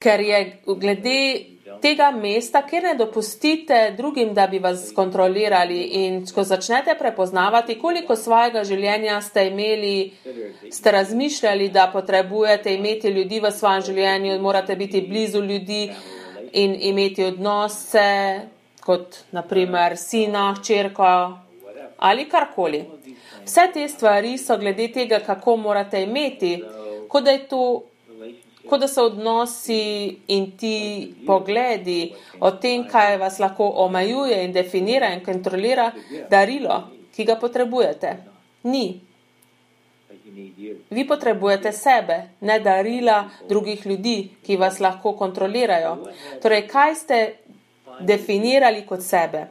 ker je glede tega mesta, kjer ne dopustite drugim, da bi vas kontrolirali in ko začnete prepoznavati, koliko svojega življenja ste imeli, ste razmišljali, da potrebujete imeti ljudi v svojem življenju, morate biti blizu ljudi in imeti odnose, kot naprimer sina, črko ali karkoli. Vse te stvari so glede tega, kako morate imeti, kot da je to kot da so odnosi in ti pogledi o tem, kaj vas lahko omejuje in definira in kontrolira, darilo, ki ga potrebujete. Ni. Vi potrebujete sebe, ne darila drugih ljudi, ki vas lahko kontrolirajo. Torej, kaj ste definirali kot sebe,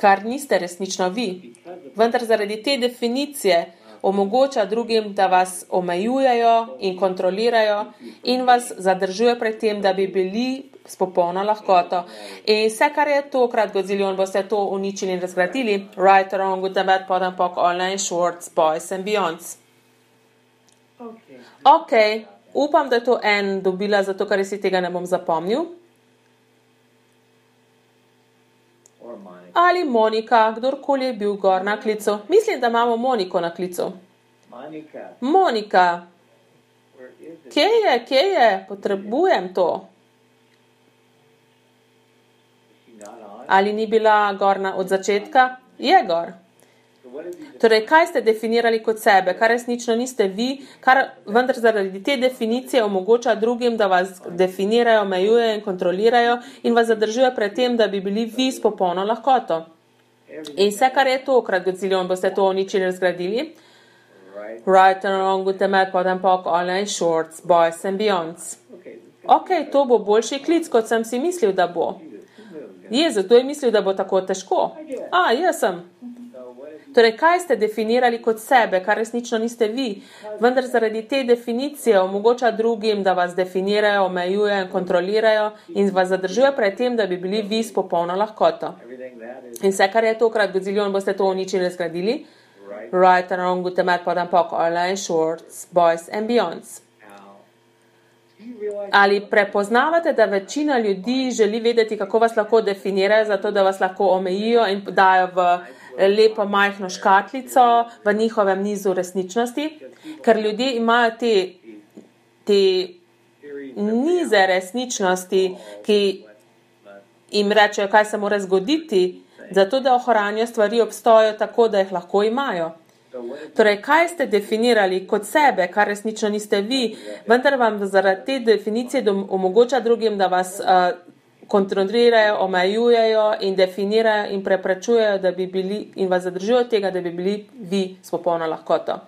kar niste resnično vi. Vendar zaradi te definicije omogoča drugim, da vas omejujejo in kontrolirajo in vas zadržuje pred tem, da bi bili s popolno lahkoto. In vse, kar je tokrat Godzillion, boste to uničili in razgradili. Right around, good and bad, pot and pock, online shorts, boys and beyonds. Ok, upam, da je to en dobila, zato ker si tega ne bom zapomnil. Ali Monika, kdorkoli je bil gor na klicu. Mislim, da imamo Moniko na klicu. Monika, kje je, kje je, potrebujem to. Ali ni bila gorna od začetka? Je gor. Torej, kaj ste definirali kot sebe, kar resnično niste vi, kar vendar zaradi te definicije omogoča drugim, da vas definirajo, omejujejo in kontrolirajo in vas zadržuje pred tem, da bi bili vi s popolno lahkoto. In vse, kar je to, krat Godzillion, boste to uničili, razgradili. Right and wrong with the mad pot and pock, online shorts, boys and beyonds. Ok, to bo boljši klic, kot sem si mislil, da bo. Jezu, to je mislil, da bo tako težko. A, jaz sem. Torej, kaj ste definirali kot sebe, kar resnično niste vi, vendar zaradi te definicije omogoča drugim, da vas definirajo, omejujejo in kontrolirajo in vas zadržuje pred tem, da bi bili vi s popolno lahkoto. In vse, kar je tokrat Godzillion, boste to uničili in zgradili. Right and wrong, good and bad, pot and pock, online shorts, boys and beyonds. Ali prepoznavate, da večina ljudi želi vedeti, kako vas lahko definirajo, zato da vas lahko omejijo in dajo v lepo majhno škatlico v njihovem nizu resničnosti, ker ljudje imajo te, te nize resničnosti, ki jim rečejo, kaj se mora zgoditi, zato da ohranijo stvari obstojo tako, da jih lahko imajo. Torej, kaj ste definirali kot sebe, kar resnično niste vi, vendar vam zaradi te definicije omogoča drugim, da vas uh, kontrolirajo, omejujejo in definirajo in preprečujejo, da bi bili in vas zadržujejo tega, da bi bili vi s popolno lahkoto.